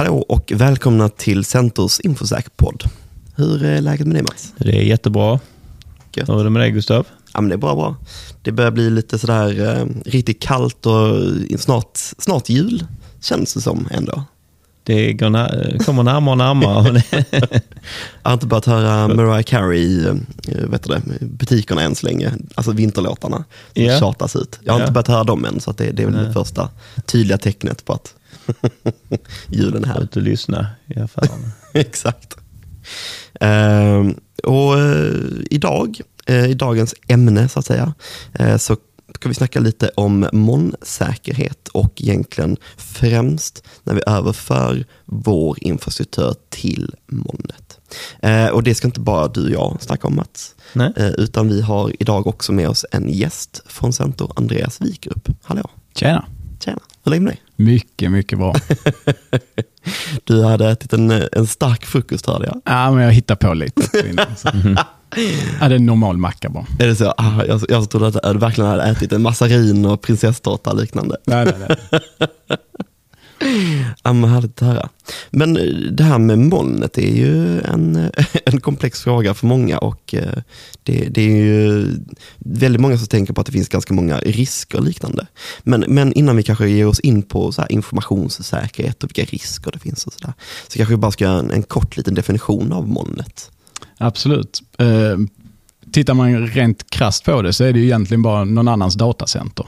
Hallå och välkomna till Centers Infosäk-podd. Hur är läget med dig Mats? Det är jättebra. Gött. Hur är det med dig Gustav? Ja, men det är bra, bra. Det börjar bli lite sådär eh, riktigt kallt och snart, snart jul, känns det som ändå. Det går när, kommer närmare och närmare. Jag har inte börjat höra Mariah Carey i eh, vet du det, butikerna än så länge. Alltså vinterlåtarna som Ja. tjatas ut. Jag har Ja. inte börjat höra dem än, så det, det är väl det Nej. första tydliga tecknet på att julen är här. Ut och lyssna i affären. Exakt. Ehm, och eh, idag, eh, i dagens ämne så att säga, eh, så ska vi snacka lite om molnsäkerhet och egentligen främst när vi överför vår infrastruktur till molnet. Eh, och det ska inte bara du och jag snacka om Mats, eh, utan vi har idag också med oss en gäst från Center, Andreas Wikerup. Hallå, Tjena. tjena, hur det med dig? Mycket, mycket bra. Du hade ätit en, en stark frukost hörde jag. ja, men jag hittar på lite. innan, så. Ja, det är en normal macka bara. Är det så? Ah, jag, jag trodde att du verkligen hade ätit en massarin och prinsesstårta liknande. Nej, nej, nej. Amma men härligt att höra. Men det här med molnet är ju en, eh, en komplex fråga för många och eh, det, det är ju väldigt många som tänker på att det finns ganska många risker och liknande. Men, men innan vi kanske ger oss in på så här informationssäkerhet och vilka risker det finns och sådär, så kanske vi bara ska göra en, en kort liten definition av molnet. Absolut. Eh, tittar man rent krasst på det så är det ju egentligen bara någon annans datacenter.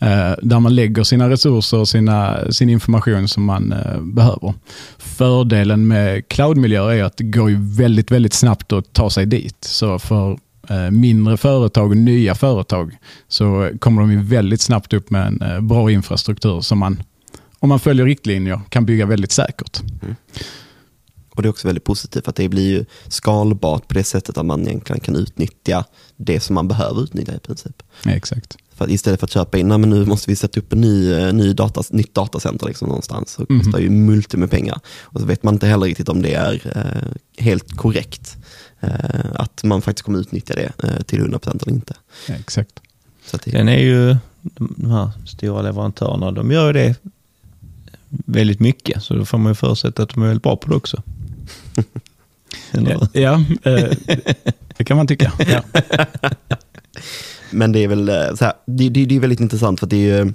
Eh, där man lägger sina resurser och sina, sin information som man eh, behöver. Fördelen med cloudmiljöer är att det går ju väldigt, väldigt snabbt att ta sig dit. Så för eh, mindre företag och nya företag så kommer de ju väldigt snabbt upp med en eh, bra infrastruktur som man, om man följer riktlinjer, kan bygga väldigt säkert. Mm. Och det är också väldigt positivt för att det blir ju skalbart på det sättet att man egentligen kan utnyttja det som man behöver utnyttja i princip. Ja, exakt. För att istället för att köpa in, men nu måste vi sätta upp en ny, eh, ny data, nytt datacenter liksom någonstans, så Mhm. kostar ju multi med pengar. Och så vet man inte heller riktigt om det är eh, helt korrekt. Eh, att man faktiskt kommer utnyttja det eh, till 100% eller inte. Ja, exakt. Så att det, Sen är ju de här stora leverantörerna, de gör ju det väldigt mycket. Så då får man ju förutsätta att de är väldigt bra på det också. Eller? Ja, eh, det kan man tycka. Ja. Men det är väl eh, så här, det, det, det är väldigt intressant för att det är ju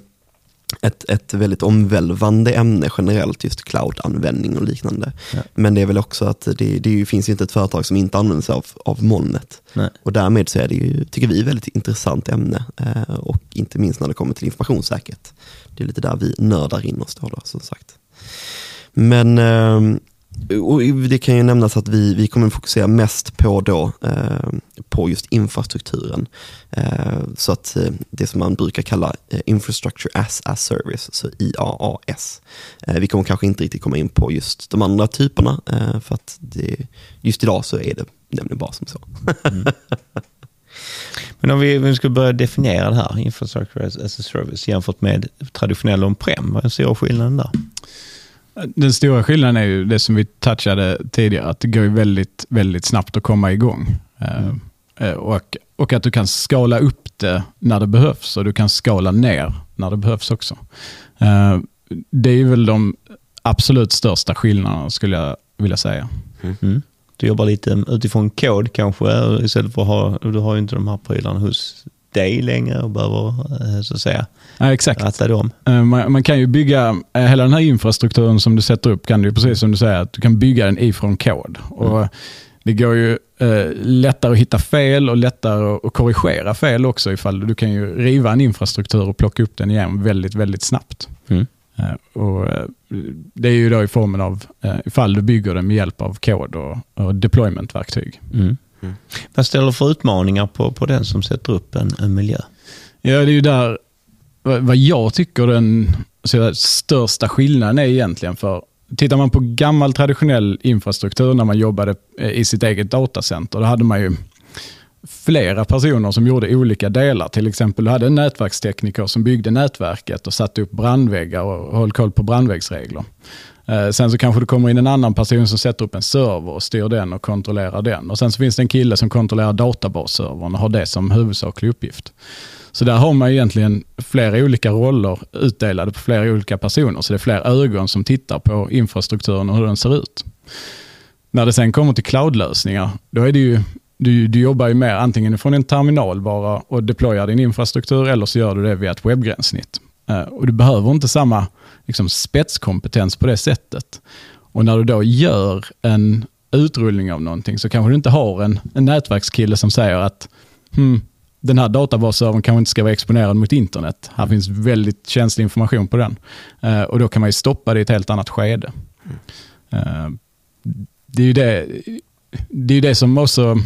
ett, ett väldigt omvälvande ämne generellt, just cloud-användning och liknande. Ja. Men det är väl också att det, det finns ju inte ett företag som inte använder sig av, av molnet. Nej. Och därmed så är det ju, tycker vi, ett väldigt intressant ämne. Eh, och inte minst när det kommer till informationssäkerhet. Det är lite där vi nördar in oss då, då som sagt. Men eh, och det kan ju nämnas att vi, vi kommer fokusera mest på, då, eh, på just infrastrukturen. Eh, så att eh, det som man brukar kalla eh, Infrastructure as a Service, så IAAS. Eh, vi kommer kanske inte riktigt komma in på just de andra typerna, för att det, just idag så är det nämligen bara som så. Men om vi, vi ska börja definiera det här, infrastructure as, as a service, jämfört med traditionell on-prem, vad är den stora skillnaden där? Den stora skillnaden är ju det som vi touchade tidigare, att det går ju väldigt, väldigt snabbt att komma igång. Mm. och, och att du kan skala upp det när det behövs och du kan skala ner när det behövs också. Eh, det är väl de absolut största skillnaderna skulle jag vilja säga. Mm. mm. Du jobbar lite utifrån kod kanske, istället för att ha, du har ju inte de här prylarna hos dig längre och behöver eh, så att säga Ja, exakt. ratta dem. Eh, Man, man kan ju bygga, eh, hela den här infrastrukturen som du sätter upp kan du precis som du säger, att du kan bygga den ifrån kod. Och det går ju eh, lättare att hitta fel och lättare att, korrigera fel också ifall du kan ju riva en infrastruktur och plocka upp den igen väldigt, väldigt snabbt. Mm. Och, det är ju då i formen av ifall du bygger den med hjälp av kod och, och deploymentverktyg. Mm. Mm. Vad ställer för utmaningar på, på den som sätter upp en, en miljö? Ja, det är ju där vad vad jag tycker den så där, största skillnaden är egentligen. för Tittar man på gammal traditionell infrastruktur när man jobbade eh, i sitt eget datacenter, då hade man ju flera personer som gjorde olika delar. Till exempel du hade en nätverkstekniker som byggde nätverket och satte upp brandväggar och höll koll på brandväggsregler. Eh, sen så kanske det kommer in en annan person som sätter upp en server och styr den och kontrollerar den. Och sen så finns det en kille som kontrollerar databasservern och har det som huvudsaklig uppgift. Så där har man egentligen flera olika roller utdelade på flera olika personer. Så det är fler ögon som tittar på infrastrukturen och hur den ser ut. När det sen kommer till cloudlösningar, då är det ju du, du jobbar ju mer antingen från en terminal bara och deployar din infrastruktur eller så gör du det via ett webbgränssnitt. Eh, och du behöver inte samma liksom, spetskompetens på det sättet. Och när du då gör en utrullning av någonting så kanske du inte har en, en nätverkskille som säger att hmm, den här databasservern kanske inte ska vara exponerad mot internet. Här finns väldigt känslig information på den. Uh, och då kan man ju stoppa det i ett helt annat skede. Uh, det är ju det, det, är det som också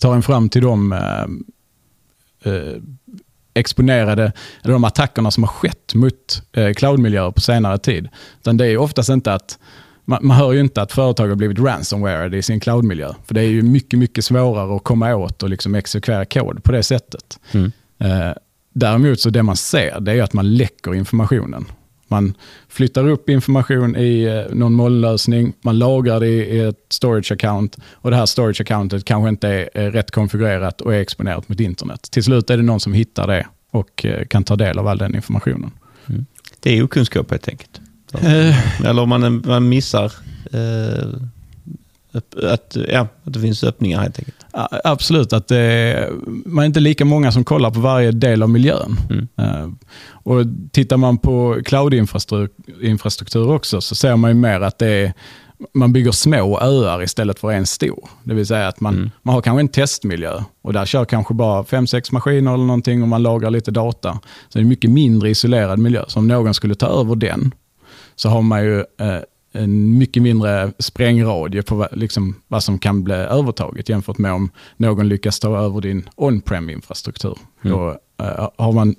tar en fram till de eh, exponerade, eller de attackerna som har skett mot eh, cloudmiljöer på senare tid. Utan det är oftast inte att man, man hör ju inte att företag har blivit ransomware i sin cloudmiljö. För det är ju mycket, mycket svårare att komma åt och liksom exekvera kod på det sättet. Mm. Eh, däremot så det man ser, det är att man läcker informationen. Man flyttar upp information i eh, någon molnlösning, man lagrar det i ett storage account och det här storage accountet kanske inte är rätt konfigurerat och är exponerat mot internet. Till slut är det någon som hittar det och eh, kan ta del av all den informationen. Mm. Det är okunskap helt enkelt. Uh. Eller om man, man missar att, ja, att det finns öppningar helt enkelt. Absolut, att det, man är inte lika många som kollar på varje del av miljön. Mm. Uh, och Tittar man på cloudinfrastruktur också så ser man ju mer att det är, man bygger små öar istället för en stor. Det vill säga att man, mm. man har kanske en testmiljö och där kör kanske bara fem sex maskiner eller någonting och man lagrar lite data. Så det är en mycket mindre isolerad miljö. Så om någon skulle ta över den så har man ju eh, en mycket mindre sprängradie på liksom vad som kan bli övertaget jämfört med om någon lyckas ta över din on-prem infrastruktur. Mm. Då uh, har man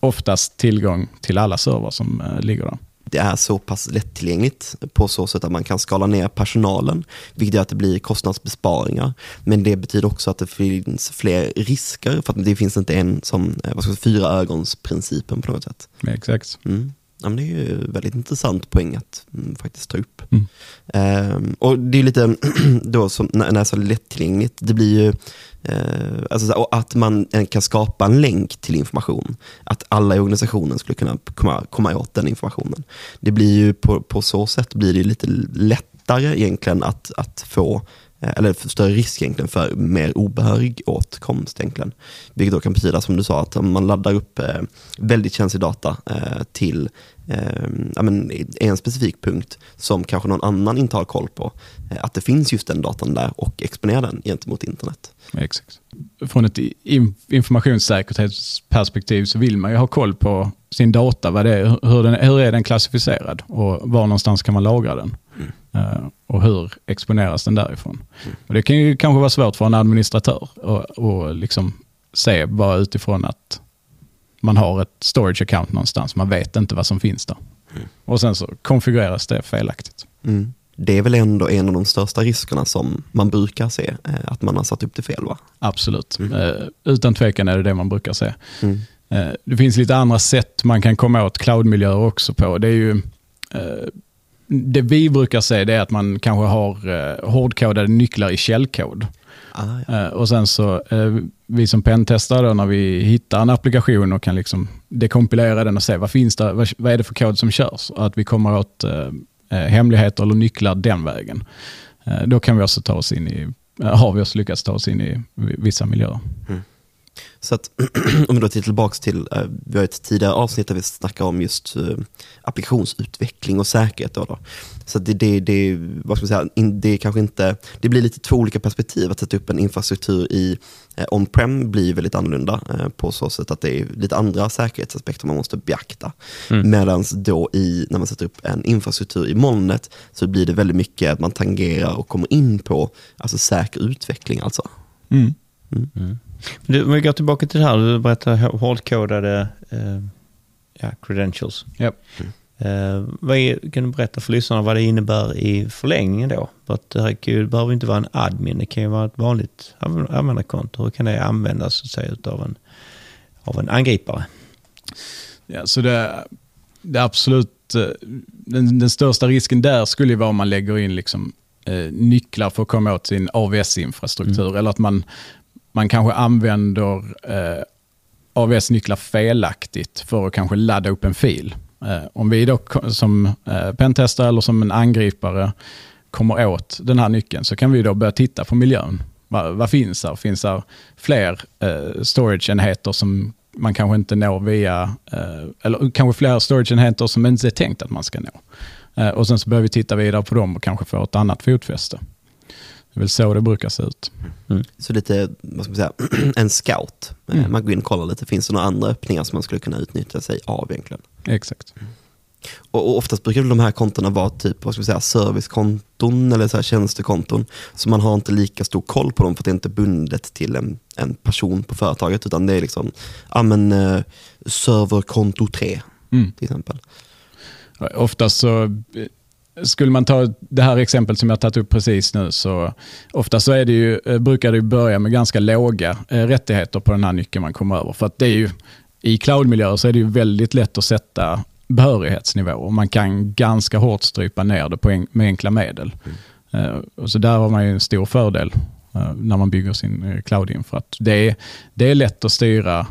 oftast tillgång till alla servrar som uh, ligger där. Det är så pass lättillgängligt på så sätt att man kan skala ner personalen, vilket gör att det blir kostnadsbesparingar. Men det betyder också att det finns fler risker, för att det finns inte en som, eh, vad ska jag säga, fyra ögonsprincipen på något sätt. Exakt. Mm. Ja, men det är ju väldigt intressant poäng att mm, faktiskt ta upp. Mm. Um, och det är lite då som, när, när är så lättillgängligt, det blir ju uh, alltså, att man kan skapa en länk till information. Att alla i organisationen skulle kunna komma, komma åt den informationen. Det blir ju på, på så sätt blir det lite lättare egentligen att, att få Eh, Eh, eller större risk egentligen för mer obehörig åtkomst egentligen. Vilket då kan betyda, som du sa, att om man laddar upp eh, väldigt känslig data eh, till ja, men en specifik punkt som kanske någon annan inte har koll på, att det finns just den datan där och exponera den gentemot internet. Exakt. Från ett informationssäkerhetsperspektiv så vill man ju ha koll på sin data, vad det är, hur, den, hur är den klassificerad och var någonstans kan man lagra den. Mm. Uh, och hur exponeras den därifrån? Mm. Och det kan ju kanske vara svårt för en administratör att liksom se bara utifrån att man har ett storage account någonstans. Man vet inte vad som finns där. Mm. Och sen så konfigureras det felaktigt. Mm. Det är väl ändå en av de största riskerna som man brukar se, eh, att man har satt upp det fel va? Absolut, mm. uh, utan tvekan är det det man brukar se. Uh, det finns lite andra sätt man kan komma åt cloudmiljöer också på. Det är ju det vi brukar se det är att man kanske har eh, hårdkodade nycklar i källkod. Ah, ja. eh, och sen så, eh, vi som pentestare när vi hittar en applikation och kan liksom dekompilera den och se vad finns det, vad, vad är det för kod som körs? Och att vi kommer åt eh, eh hemligheter eller nycklar den vägen. Eh, då kan vi också ta oss in i, eh, har vi också lyckats ta oss in i vissa miljöer. Mm. Så att, om vi då tittar tillbaka till, eh, vi har ett tidigare avsnitt där vi snackar om just eh, applikationsutveckling och säkerhet. Då, då. Så det, det, det, vad ska man säga, det, är kanske inte, det blir lite två olika perspektiv. Att sätta upp en infrastruktur i eh, on-prem blir väldigt annorlunda på så sätt att det är lite andra säkerhetsaspekter man måste beakta. Mm. Medan då i, när man sätter upp en infrastruktur i molnet så blir det väldigt mycket att man tangerar och kommer in på alltså säker utveckling. Alltså. Mm. Mm. Mm. Du, om vi går tillbaka till det här, du berättade hårdkodade eh, ja, credentials. Yep. Mm. Eh, vad är, kan du berätta för lyssnarna vad det innebär i förlängningen då? För att det, här det behöver inte vara en admin, det kan ju vara ett vanligt användarkonto. Hur kan det användas så att säga, av, en, av en angripare? Ja, så det, det absolut eh, den, den största risken där skulle vara om man lägger in liksom, eh, nycklar för att komma åt sin AVS-infrastruktur. Eller att man, man kanske använder eh, AVS-nycklar felaktigt för att kanske ladda upp en fil. Eh, om vi då som eh, pentestare eller som en angripare kommer åt den här nyckeln så kan vi då börja titta på miljön. Vad, vad finns här? Finns här fler eh, storageenheter som man kanske inte når via, eh, eller kanske fler storageenheter som inte är tänkt att man ska nå. Eh, och sen så börjar vi titta vidare på dem och kanske få ett annat fotfäste. Det är väl så det brukar se ut. Så lite, vad ska man säga, en scout. Eh, Mm. Man går in och kollar lite, finns det några andra öppningar som man skulle kunna utnyttja sig av egentligen? Exakt. Och, och oftast brukar de här kontona vara typ, vad ska man säga, servicekonton eller så här tjänstekonton. Så man har inte lika stor koll på dem för att det är inte bundet till en, en person på företaget utan det är liksom, ja men eh, serverkonto 3 Mm. till exempel. Oftast så, eh, skulle man ta det här exemplet som jag tagit upp precis nu, så ofta så är det ju, eh, brukar det börja med ganska låga eh, rättigheter på den här nyckeln man kommer över. För att det är ju, i cloudmiljöer så är det ju väldigt lätt att sätta behörighetsnivå och man kan ganska hårt strypa ner det på en, med enkla medel. Eh, och så där har man ju en stor fördel eh, när man bygger sin cloudinfra. Att Det är, det är lätt att styra eh,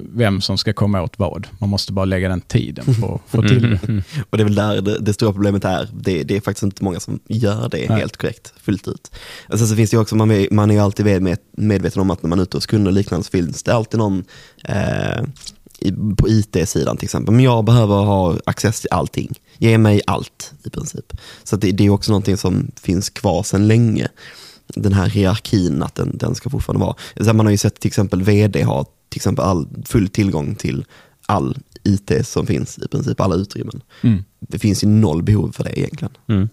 vem som ska komma åt vad. Man måste bara lägga den tiden på att få till det. Och det är väl där det, det stora problemet är. Det, det är faktiskt inte många som gör det Nej. helt korrekt, fullt ut. Och sen så finns det också, man är, man är ju alltid med, medveten om att när man är ute hos kunder och liknande så finns det alltid någon eh, i, på IT-sidan till exempel. Men jag behöver ha access till allting. Ge mig allt i princip. Så det, det är också någonting som finns kvar sedan länge. Den här hierarkin, att den, den ska fortfarande vara. Så man har ju sett till exempel vd ha till exempel all, full tillgång till all IT som finns, i princip alla utrymmen. Mm. Det finns ju noll behov för det egentligen. Mm.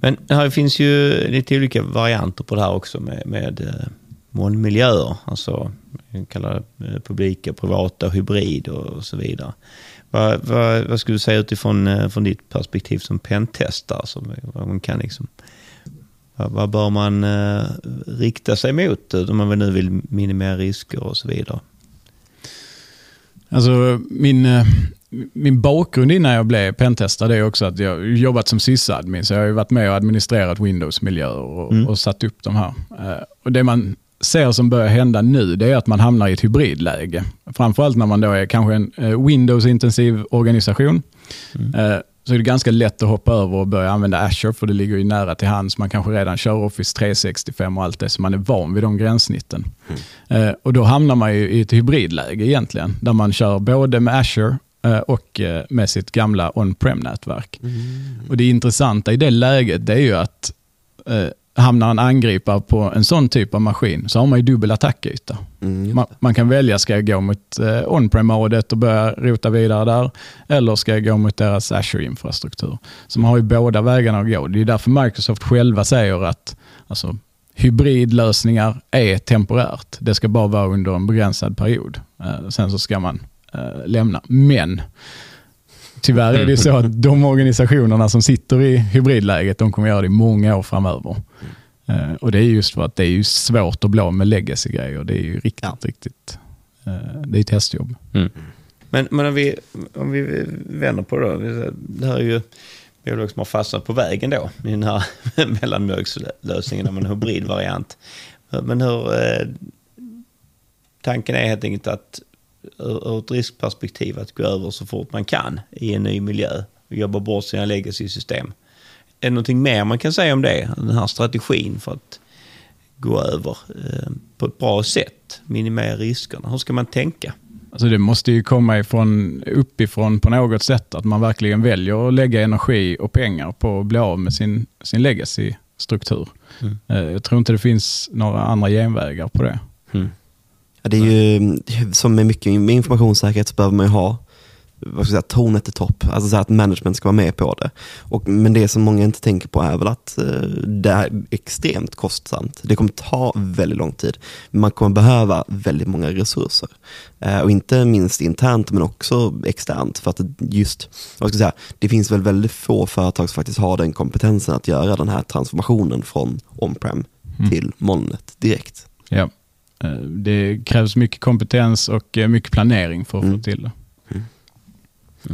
Men här finns ju lite olika varianter på det här också med, med eh, molnmiljöer. Alltså det eh, publika, privata, hybrid och så vidare. Vad, vad, vad skulle du säga utifrån eh, från ditt perspektiv som pentestare? Som, vad man kan liksom, vad, bör man eh, rikta sig mot eh, om man nu vill minimera risker och så vidare? Alltså, min, eh, min bakgrund innan jag blev pentestare är också att jag har jobbat som sysadmin, så jag har varit med och administrerat Windows-miljöer och, Mm. och satt upp de här. Och det man ser som börjar hända nu, det är att man hamnar i ett hybridläge. Framförallt när man då är kanske en Windows-intensiv organisation. Eh, Så är det ganska lätt att hoppa över och börja använda Azure, för det ligger ju nära till hands. Man kanske redan kör Office 365 och allt det, så man är van vid de gränssnitten. Eh, Och då hamnar man ju i ett hybridläge egentligen, där man kör både med Azure eh, och eh, med sitt gamla on-prem-nätverk. Och Det intressanta i det läget det är ju att eh, hamnar en angripare på en sån typ av maskin så har man ju dubbel attackyta. Mm, Man, man kan välja, ska jag gå mot eh, on-prem-modet och börja rota vidare där? Eller ska jag gå mot deras Azure-infrastruktur? Så man har ju båda vägarna att gå. Det är därför Microsoft själva säger att alltså, hybridlösningar är temporärt. Det ska bara vara under en begränsad period. Eh, sen så ska man eh, lämna. Men tyvärr är det ju så att de organisationerna som sitter i hybridläget, de kommer göra det i många år framöver. Eh, och det är just för att det är ju svårt att bli av med legacy-grejer. Det är ju riktigt, Ja. riktigt, eh, det är ett testjobb. Men, men om, vi, om vi vänder på det då. Det här är ju bolag som har fastnat på vägen då i den här mellanmjölkslösningen av en hybridvariant. Men hur... Eh, tanken är helt enkelt att ur, ett riskperspektiv att gå över så fort man kan i en ny miljö och jobba bort sina legacy-system. Är det någonting mer man kan säga om det? Den här strategin för att gå över eh, på ett bra sätt, minimera riskerna. Hur ska man tänka? Alltså det måste ju komma ifrån, uppifrån på något sätt. Att man verkligen väljer att lägga energi och pengar på att bli av med sin, sin legacy-struktur. Mm. Eh, Jag tror inte det finns några andra genvägar på det. Ja, det är ju som med mycket med informationssäkerhet så behöver man ju ha vad ska jag säga, tornet till topp, alltså så att management ska vara med på det. Och, men det som många inte tänker på är väl att eh, det är extremt kostsamt. Det kommer ta väldigt lång tid. Man kommer behöva väldigt många resurser. Eh, och inte minst internt men också externt. För att just, vad ska jag säga, det finns väl väldigt få företag som faktiskt har den kompetensen att göra den här transformationen från on-prem Mm. till molnet direkt. Ja. Eh, Det krävs mycket kompetens och eh, mycket planering för att Mm. få till det.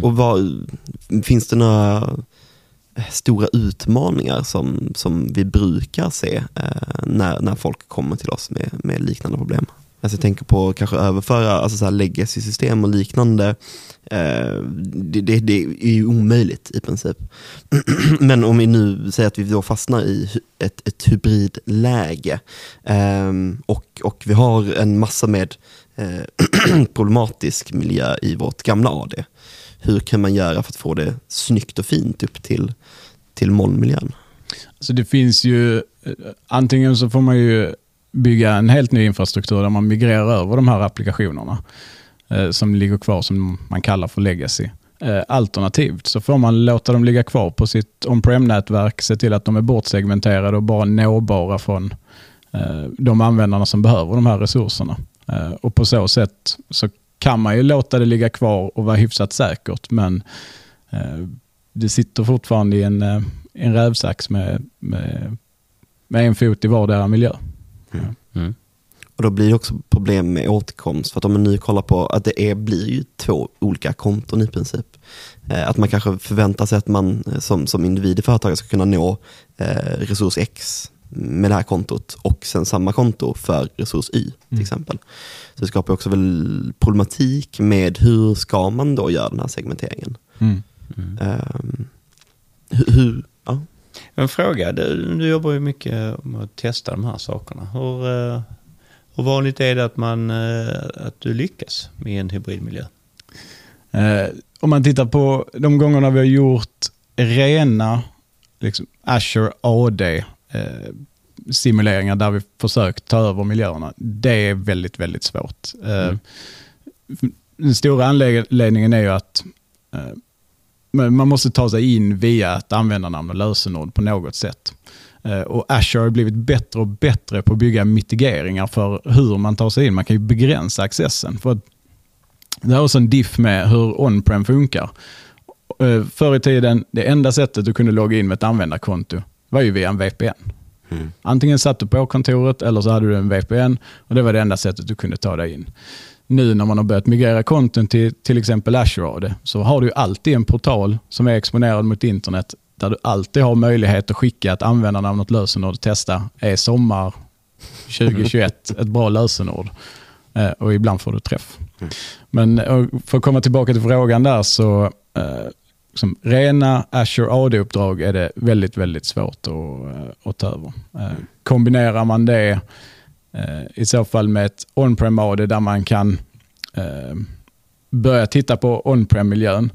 Och vad, finns det några stora utmaningar som, som vi brukar se eh, när, när folk kommer till oss med, med liknande problem? Alltså jag tänker på kanske överföra alltså så här legacy-system och liknande. Eh, det, det, det, är ju omöjligt i princip. Men om vi nu säger att vi då fastnar i ett, ett hybridläge eh, och, och vi har en massa med eh, problematisk miljö i vårt gamla AD. Hur kan man göra för att få det snyggt och fint upp till, till molnmiljön? Så det finns ju, eh, antingen så får man ju bygga en helt ny infrastruktur där man migrerar över de här applikationerna eh, som ligger kvar som man kallar för legacy. Eh, alternativt så får man låta dem ligga kvar på sitt on-prem-nätverk, se till att de är bortsegmenterade och bara nåbara från eh, de användarna som behöver de här resurserna. Eh, och på så sätt så kan man ju låta det ligga kvar och vara hyfsat säkert, men eh, det sitter fortfarande i en, eh, en rävsax med, med, med en fot i vardera miljö. Mm. Mm. Och Då blir det också problem med återkomst. För att om man nu kollar på att det är, blir ju två olika konton i princip. Eh, att man kanske förväntar sig att man eh, som, som individ i företaget ska kunna nå eh, resurs X med det här kontot och sen samma konto för resurs Y till mm. exempel. Så det skapar också väl problematik med hur ska man då göra den här segmenteringen. Mm. Um, hur, ja. En fråga, du, du jobbar ju mycket med att testa de här sakerna. Hur, uh, hur vanligt är det att, man, uh, att du lyckas med en hybridmiljö? Uh, om man tittar på de gångerna vi har gjort rena liksom Azure AD simuleringar där vi försökt ta över miljöerna. Det är väldigt, väldigt svårt. Mm. Den stora anledningen är ju att man måste ta sig in via ett användarnamn och lösenord på något sätt. Eh, och Azure har blivit bättre och bättre på att bygga mitigeringar för hur man tar sig in. Man kan ju begränsa accessen. För det är också en diff med hur on-prem funkar. Eh, förr i tiden, det enda sättet du kunde logga in med ett användarkonto var ju via en VPN. Mm. Antingen satt du på kontoret eller så hade du en VPN och det var det enda sättet du kunde ta dig in nu när man har börjat migrera konton till till exempel Azure så har du alltid en portal som är exponerad mot internet där du alltid har möjlighet att skicka ett användarnamn och ett lösenord och testa. Är sommar 2021 ett bra lösenord? Eh, och ibland får du träff. Mm. Men för att komma tillbaka till frågan där så eh, som rena Azure AD-uppdrag är det väldigt, väldigt svårt att, eh, att ta över. kombinerar man det Eh, I så fall med ett on-prem AD där man kan eh, börja titta på on-prem-miljön.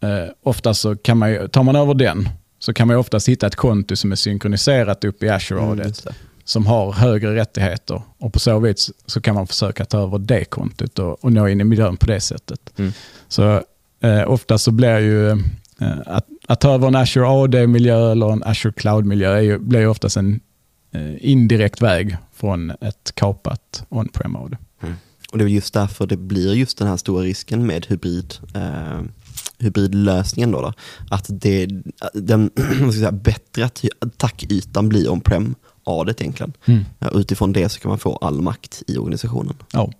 Eh, ofta så kan man, tar man över den så kan man oftast hitta ett konto som är synkroniserat upp i Azure AD mm, som har högre rättigheter och på så vis så kan man försöka ta över det kontot och, och nå in i miljön på det sättet. Mm. Så eh, ofta så blir ju eh, att, att ta över en Azure AD-miljö eller en Azure Cloud-miljö blir ju oftast en eh, indirekt väg från ett kapat on-prem mode. Mm. Och det är just därför det blir just den här stora risken med hybrid, eh, hybridlösningen. Då, då att det, den säga, bättre attackytan blir on-prem adet egentligen. Mm. Utifrån det så kan man få all makt i organisationen. Ja.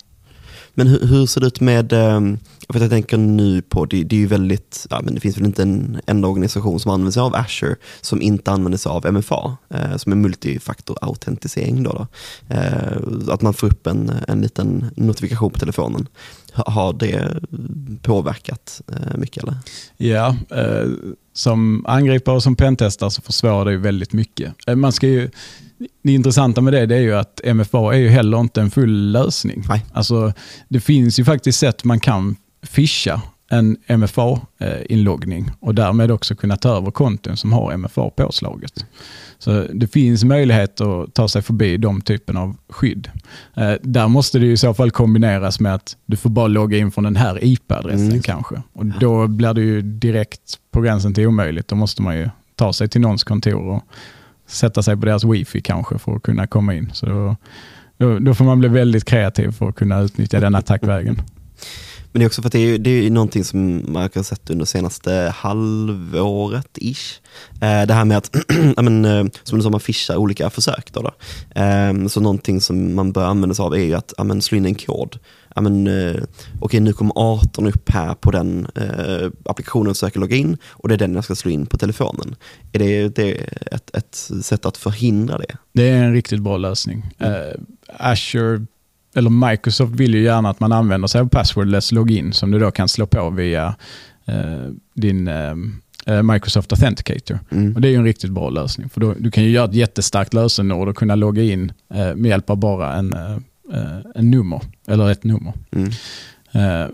Men hur, hur, ser det ut med, ehm, för jag tänker nu på, det, det är ju väldigt, ja, men det finns väl inte en enda organisation som använder sig av Azure som inte använder sig av MFA, eh, som är multifaktor-autentisering. Då, då. Eh, att man får upp en, en liten notifikation på telefonen. Har det påverkat eh, mycket? Eller? Ja, eh, som angripare och som pentestare så försvårar det ju väldigt mycket. Eh, man ska ju det intressanta med det, det är ju att MFA är ju heller inte en full lösning. Nej. Alltså, det finns ju faktiskt sätt man kan fischa en MFA-inloggning och därmed också kunna ta över konton som har MFA påslaget. Så det finns möjlighet att ta sig förbi de typen av skydd. Eh, där måste det i så fall kombineras med att du får bara logga in från den här IP-adressen mm. kanske. Och Då blir det ju direkt på gränsen till omöjligt. Då måste man ju ta sig till någons kontor och sätta sig på deras wifi kanske för att kunna komma in. Så då, då, då får man bli väldigt kreativ för att kunna utnyttja den attackvägen. Men det är också för att det är, det är någonting som man har sett under senaste halvåret-ish. Eh, det här med att, men, eh, som du sa, man fishar olika försök. Då, då. Eh, så någonting som man bör använda sig av är ju att men, slå in en kod. Men, eh, Okej, nu kommer 18 upp här på den applikationen jag söker logga in och det är den jag ska slå in på telefonen. Är det, det ett, ett sätt att förhindra det? Det är en riktigt bra lösning. Uh, Azure eller Microsoft vill ju gärna att man använder sig av passwordless login som du då kan slå på via uh, din uh, Microsoft Authenticator. Mm. Och Det är ju en riktigt bra lösning. För då, Du kan ju göra ett jättestarkt lösenord och kunna logga in med hjälp av bara en, en nummer, eller ett nummer. Mm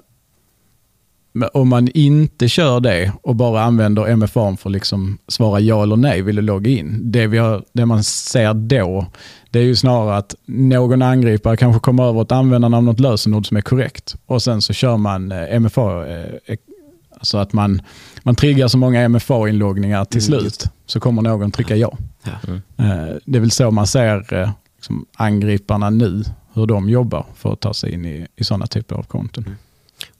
om man inte kör det och bara använder MFA för att liksom svara ja eller nej, vill du logga in? Det, vi har, det man ser då, det är ju snarare att någon angripare kanske kommer över ett användande av något lösenord som är korrekt och sen så kör man eh, MFA, eh, alltså att man, man triggar så många MFA-inloggningar till mm, slut så kommer någon trycka ja. ja. Mm. Eh, det är väl så man ser liksom, angriparna nu, hur de jobbar för att ta sig in i, i sådana typer av konton. Mm.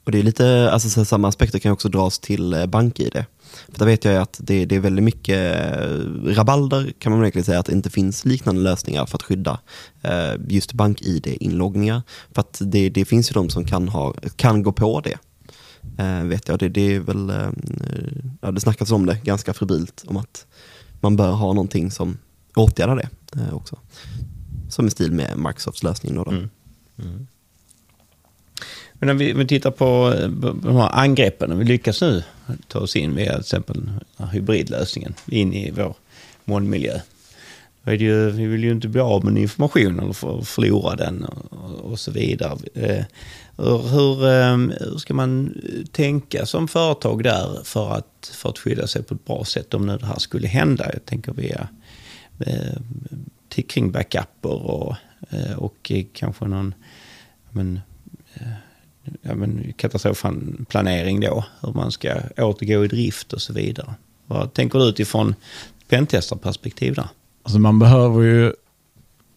Och det är lite, alltså samma aspekter kan också dras till eh, BankID. För där vet jag att det, det, är väldigt mycket eh, rabalder kan man verkligen säga att det inte finns liknande lösningar för att skydda eh, just BankID-inloggningar. För att det, det, finns ju de som kan, ha, kan gå på det. Eh, vet jag, det, det är väl, ja, det snackas om det ganska febrilt om att man bör ha någonting som åtgärdar det också. Som i stil med Microsofts lösning. Då, då. Mm. Mm. Men om vi, vi tittar på de här angreppen, om vi lyckas nu ta oss in via till exempel hybridlösningen in i vår molnmiljö. Ju, vi vill ju inte bli av med information eller förlora den och, och så vidare. Eh, hur, eh, hur, ska man tänka som företag där för att, för att skydda sig på ett bra sätt om nu det här skulle hända? Jag tänker via eh, kring backuper och, eh, och kanske någon men, eh, ja, men, katastrofplanering då. Hur man ska återgå i drift och så vidare. Vad tänker du utifrån pentesterperspektiv där? Alltså man behöver ju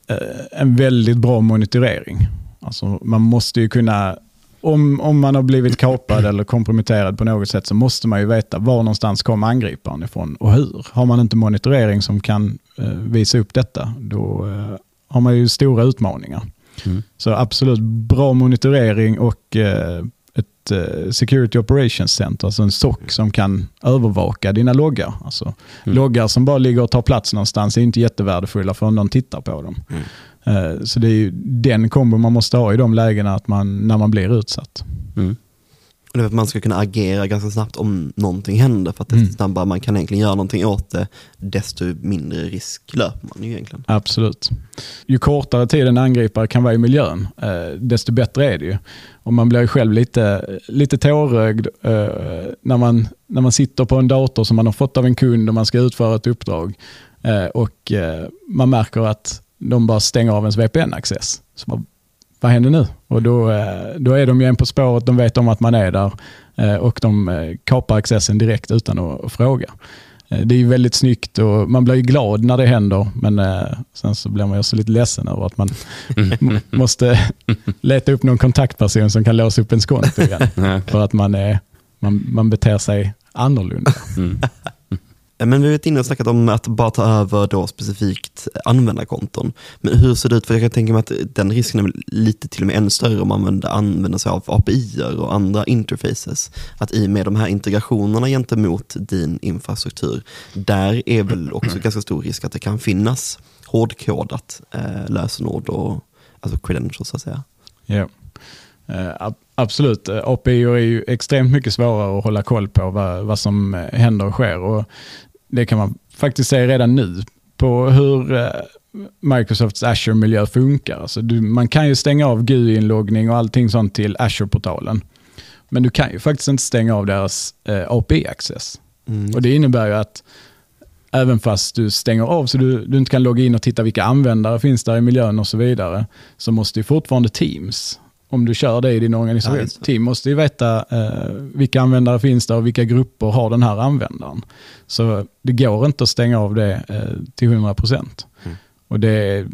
eh, en väldigt bra monitorering. Alltså man måste ju kunna, om, om man har blivit kapad eller komprometterad på något sätt så måste man ju veta var någonstans kom angriparen ifrån och hur. Har man inte monitorering som kan eh, visa upp detta, då eh, har man ju stora utmaningar. Mm. Så absolut bra monitorering och eh, ett eh, Security Operations Center, alltså en SOC som kan övervaka dina loggar. Alltså, mm. Loggar som bara ligger och tar plats någonstans är inte jättevärdefulla för om någon tittar på dem. Mm. Eh, så det är den kombo man måste ha i de lägena att man, när man blir utsatt. Att man ska kunna agera ganska snabbt om någonting händer. För att desto mm. snabbare man kan egentligen göra någonting åt det, desto mindre risk löper man ju egentligen. Absolut. Ju kortare tid en angripare kan vara i miljön, eh, desto bättre är det ju. Och man blir ju själv lite, lite tårögd eh, när, man, när man sitter på en dator som man har fått av en kund och man ska utföra ett uppdrag. Eh, och man märker att de bara stänger av ens VPN-access vad händer nu? Och då, eh, då är de ju en på spåret, de vet om att man är där eh, och de eh, kapar accessen direkt utan att fråga. Det är ju väldigt snyggt och man blir ju glad när det händer men sen så blir man också lite ledsen över att man måste leta upp någon kontaktperson som kan låsa upp en konto igen. för att man, är, man, man beter sig annorlunda. Mm. Men vi har varit inne och snackat om att bara ta över då specifikt användarkonton. Men hur ser det ut? För jag kan tänka mig att den risken är lite till och med ännu större om man använder, använder sig av API och andra interfaces. Att i och med de här integrationerna gentemot din infrastruktur, där är väl också ganska stor risk att det kan finnas hårdkodat eh, lösenord och alltså credentials så att säga. Ja. Uh, absolut, API är ju extremt mycket svårare att hålla koll på vad, vad som händer och sker. Och det kan man faktiskt se redan nu på hur eh, Microsofts Azure-miljö funkar. Alltså du, man kan ju stänga av GUI-inloggning och allting sånt till Azure-portalen. Men du kan ju faktiskt inte stänga av deras eh, API-access. Mm. Och Det innebär ju att även fast du stänger av så du, du inte kan logga in och titta vilka användare finns där i miljön och så vidare, så måste ju fortfarande Teams om du kör det i din organisation. Ja, Team måste ju veta eh, vilka användare finns där och vilka grupper har den här användaren. Så det går inte att stänga av det eh, till 100%. Mm. Och det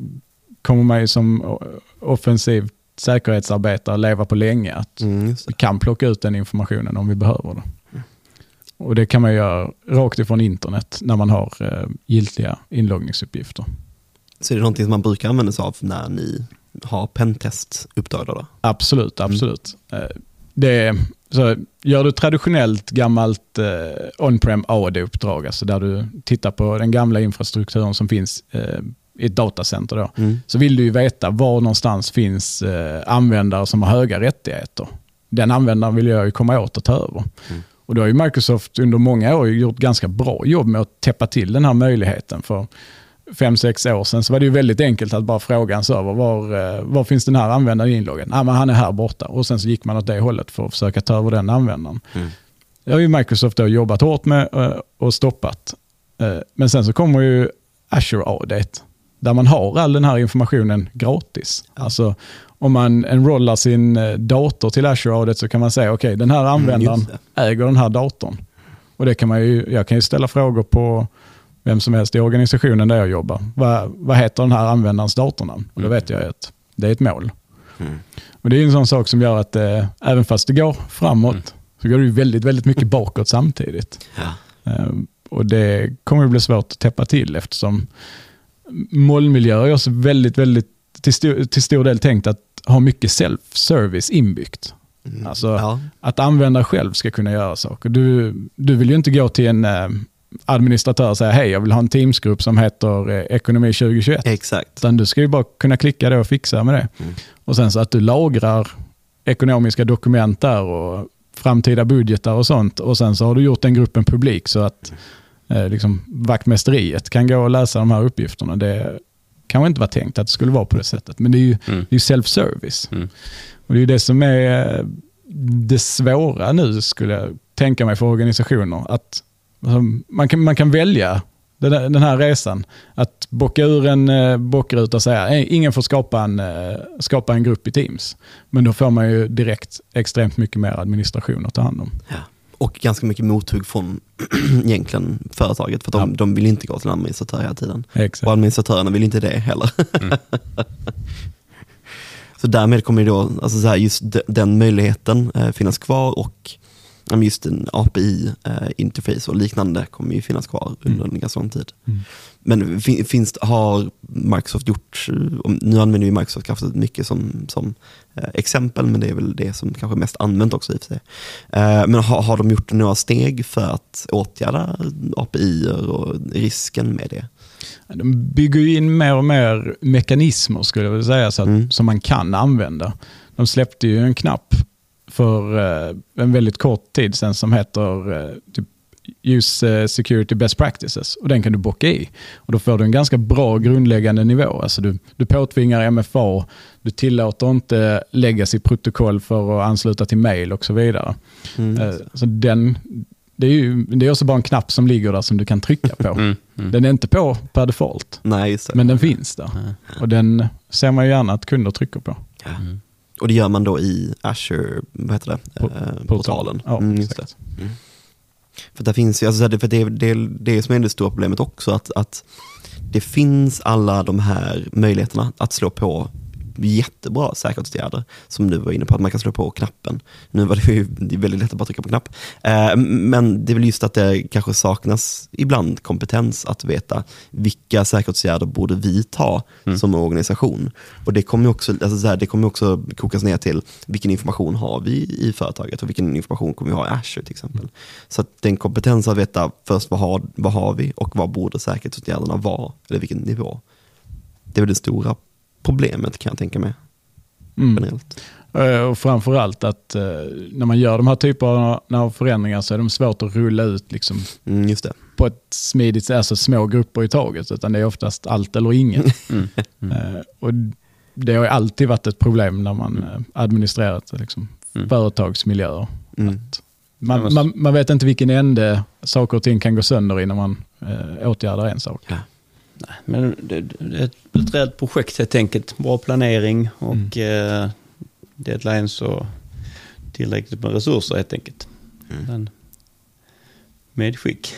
kommer man ju som offensiv säkerhetsarbetare leva på länge. Att Mm, vi det. kan plocka ut den informationen om vi behöver det. Och det kan man göra rakt ifrån internet när man har eh, giltiga inloggningsuppgifter. Så är det någonting som man brukar använda sig av när ni har pentest-uppdrag då? då? Absolut, absolut. Eh, Det är, så gör du traditionellt gammalt eh, on-prem AD-uppdrag, alltså där du tittar på den gamla infrastrukturen som finns eh, i ett datacenter, då, Mm. så vill du ju veta var någonstans finns eh, användare som har höga rättigheter. Den användaren vill jag ju komma åt och ta över. Mm. Och då har ju Microsoft under många år gjort ganska bra jobb med att täppa till den här möjligheten. För fem, sex år sedan så var det ju väldigt enkelt att bara fråga en server, var, eh, var finns den här användaren inloggen? Ah, men han är här borta. Och sen så gick man åt det hållet för att försöka ta över den användaren. Mm. Det har ju Microsoft då jobbat hårt med eh, och stoppat. Eh, Men sen så kommer ju Azure Audit, där man har all den här informationen gratis. Alltså om man enrollar sin dator till Azure Audit så kan man säga, okej den här användaren just det. äger den här datorn. Och det kan man ju, jag kan ju ställa frågor på vem som helst i organisationen där jag jobbar. Vad, vad heter den här användarens datornamn? Och då vet jag att det är ett mål. Mm. Och det är en sån sak som gör att eh, även fast det går framåt så går det väldigt, väldigt mycket bakåt samtidigt. Ja. Eh, och det kommer ju bli svårt att täppa till eftersom molnmiljöer är också väldigt, väldigt till stor, till stor del tänkt att ha mycket self-service inbyggt. Mm. Alltså ja. att användare själv ska kunna göra saker. Du, du vill ju inte gå till en eh, administratör säga hej, jag vill ha en Teamsgrupp som heter eh, Ekonomi 2021. Exakt. Utan du ska ju bara kunna klicka det och fixa med det. Mm. Och sen så att du lagrar ekonomiska dokument där och framtida budgetar och sånt. Och sen så har du gjort den gruppen publik så att eh, liksom, vaktmästeriet kan gå och läsa de här uppgifterna. Det kanske inte var tänkt att det skulle vara på det sättet. Men det är ju, Mm. det är self-service. Mm. Och det är ju det som är eh, det svåra nu skulle jag tänka mig för organisationer. Att man, kan, man kan välja den här, resan. Att bocka ur en eh, bockruta och säga "Nej, ingen får skapa en, eh, skapa en grupp i Teams. Men då får man ju direkt extremt mycket mer administration att ta hand om. Ja. Och ganska mycket mothugg från egentligen företaget för att de, Ja. de vill inte gå till en administratör hela tiden. Exakt. Och administratörerna vill inte det heller. Mm. så därmed kommer då, alltså så här, just de, den möjligheten eh, finnas kvar och just en API-interface och liknande kommer ju finnas kvar under en ganska lång tid. Mm. Men fin, finns, har Microsoft gjort, eh, nu använder vi Microsoft kanske mycket som, som eh, exempel, men det är väl det som kanske är mest använt också i och för sig. Eh, men har, har de gjort några steg för att åtgärda API och risken med det? De bygger ju in mer och mer mekanismer skulle jag vilja säga, så att, Mm. som man kan använda. De släppte ju en knapp för eh, en väldigt kort tid sedan som heter eh, typ Use eh, Security Best Practices och den kan du bocka i. Och då får du en ganska bra grundläggande nivå. Alltså du, du påtvingar MFA, du tillåter inte legacy-protokoll för att ansluta till mail och så vidare. Mm. Så den, det är ju det är också bara en knapp som ligger där som du kan trycka på. Mm. Mm. Den är inte på per default. Nej. Men den finns där. Och den ser man ju gärna att kunder trycker på. Mm. Och det gör man då i Azure, vad heter det? Po- Eh, portalen. Ja, Mm, exakt. det. För där finns ju, alltså, för det, det, det som är det stora problemet också, att, att det finns alla de här möjligheterna att slå på jättebra säkerhetsåtgärder, som du var inne på, att man kan slå på knappen. Nu var det ju det är väldigt lätt att bara trycka på knapp. Eh, men det är väl just att det kanske saknas ibland kompetens att veta vilka säkerhetsåtgärder borde vi ta som organisation. Och det kommer också, alltså så här, det kommer också kokas ner till vilken information har vi i företaget och vilken information kommer vi ha i Azure till exempel. Så att den kompetensen att veta först vad har, vad har vi och vad borde säkerhetsåtgärderna vara, eller vilken nivå. Det är väl det stora problemet kan jag tänka mig Mm. generellt. Eh, Och framförallt att eh, när man gör de här typerna av förändringar så är de svårt att rulla ut liksom Mm, just det. på ett smidigt sätt, alltså små grupper i taget, utan det är oftast allt eller inget. Mm. Eh, och det har ju alltid varit ett problem när man eh, administrerat liksom, Mm. företagsmiljöer. Mm. Att man, man, man vet inte vilken ände saker och ting kan gå sönder innan man eh, åtgärdar en sak. Ja. Men det, det är ett, reellt projekt helt enkelt. Bra planering och eh, deadlines och tillräckligt med resurser helt enkelt. Men medskick.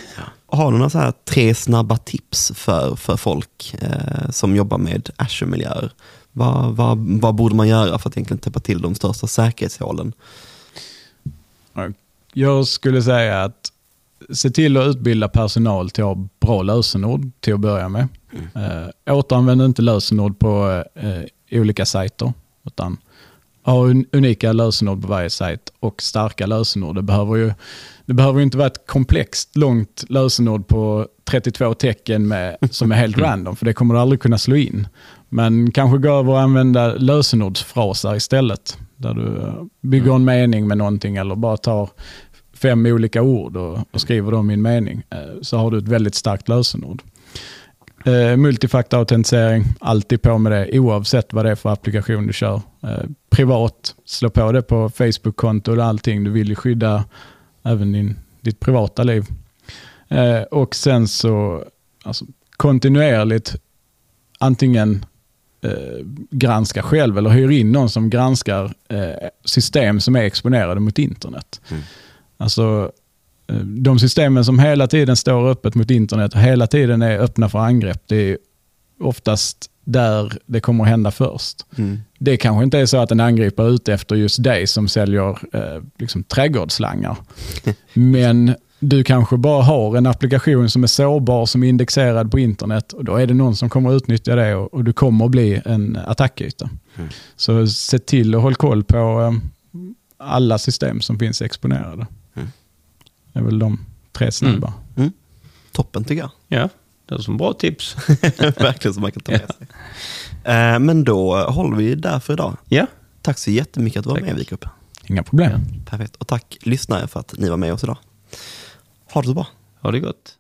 Har du några så här tre snabba tips för, för folk eh, som jobbar med Azure-miljöer? Vad, vad, vad borde man göra för att egentligen täppa till de största säkerhetshålen? Jag skulle säga att se till att utbilda personal till att ha bra lösenord till att börja med. Mm. Eh, återanvänd inte lösenord på eh, olika sajter, utan ha un unika lösenord på varje sajt och starka lösenord. Det behöver ju det behöver inte vara ett komplext, långt lösenord på 32 tecken med, som är helt random, för det kommer du aldrig kunna slå in. Men kanske gå över och använda lösenordsfraser istället, där du eh, bygger en mening med någonting eller bara tar fem olika ord och, och skriver dem i en mening, eh, så har du ett väldigt starkt lösenord. Eh, multifaktorautentisering, alltid på med det oavsett vad det är för applikation du kör. Eh, privat, slå på det på Facebook-konto och allting. Du vill ju skydda även din, ditt privata liv. Eh, och sen så alltså, kontinuerligt antingen eh, granska själv eller hyr in någon som granskar eh, system som är exponerade mot internet. Mm. Alltså de systemen som hela tiden står öppet mot internet och hela tiden är öppna för angrepp, det är oftast där det kommer att hända först. Mm. Det kanske inte är så att en angripare är ute efter just dig som säljer eh, liksom, trädgårdsslangar. Men du kanske bara har en applikation som är sårbar, som är indexerad på internet och då är det någon som kommer att utnyttja det och, och du kommer att bli en attackyta. Mm. Så se till att hålla koll på eh, alla system som finns exponerade. Det är väl de tre snabba. Mm. mm. Toppen tycker jag. Ja. Det är som bra tips. Verkligen som man kan ta med sig. Eh, men då håller vi där för idag. Ja. Tack så jättemycket att du var med Vikup. Inga problem. Perfekt. Och tack lyssnare för att ni var med oss idag. Ha det så bra. Ha det gott.